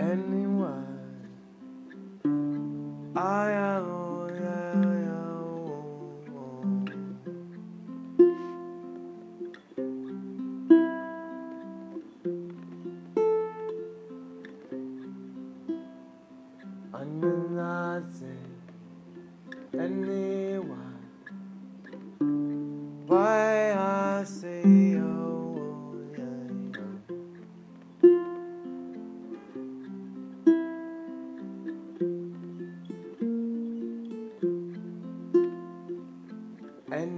anyone. I am. I'm not anyone.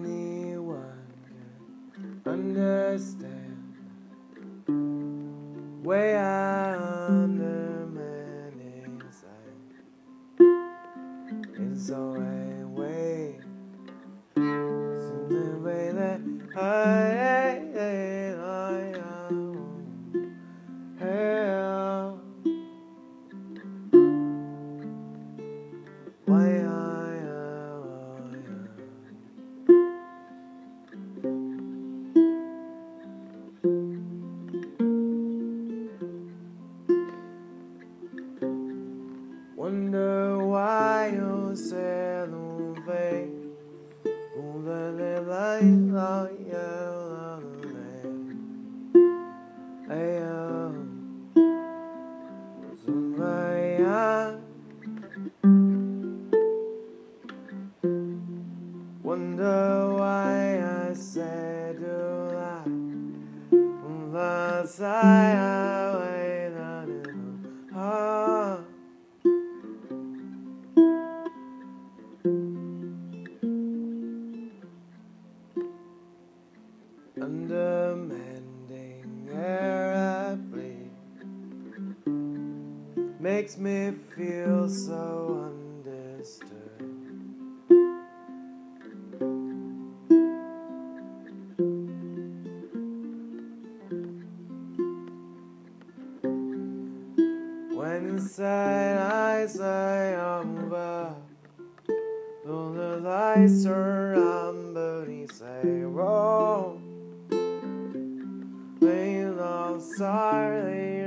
anyone can understand way I'm the man inside. And so I something way that I. Wonder why you said away. All the light, oh yeah, Hey, oh, somebody, Wonder why I said you lie. Last I Undermending air I makes me feel so understood. When inside I say I'm over, all the lights around me say wrong. I'm sorry,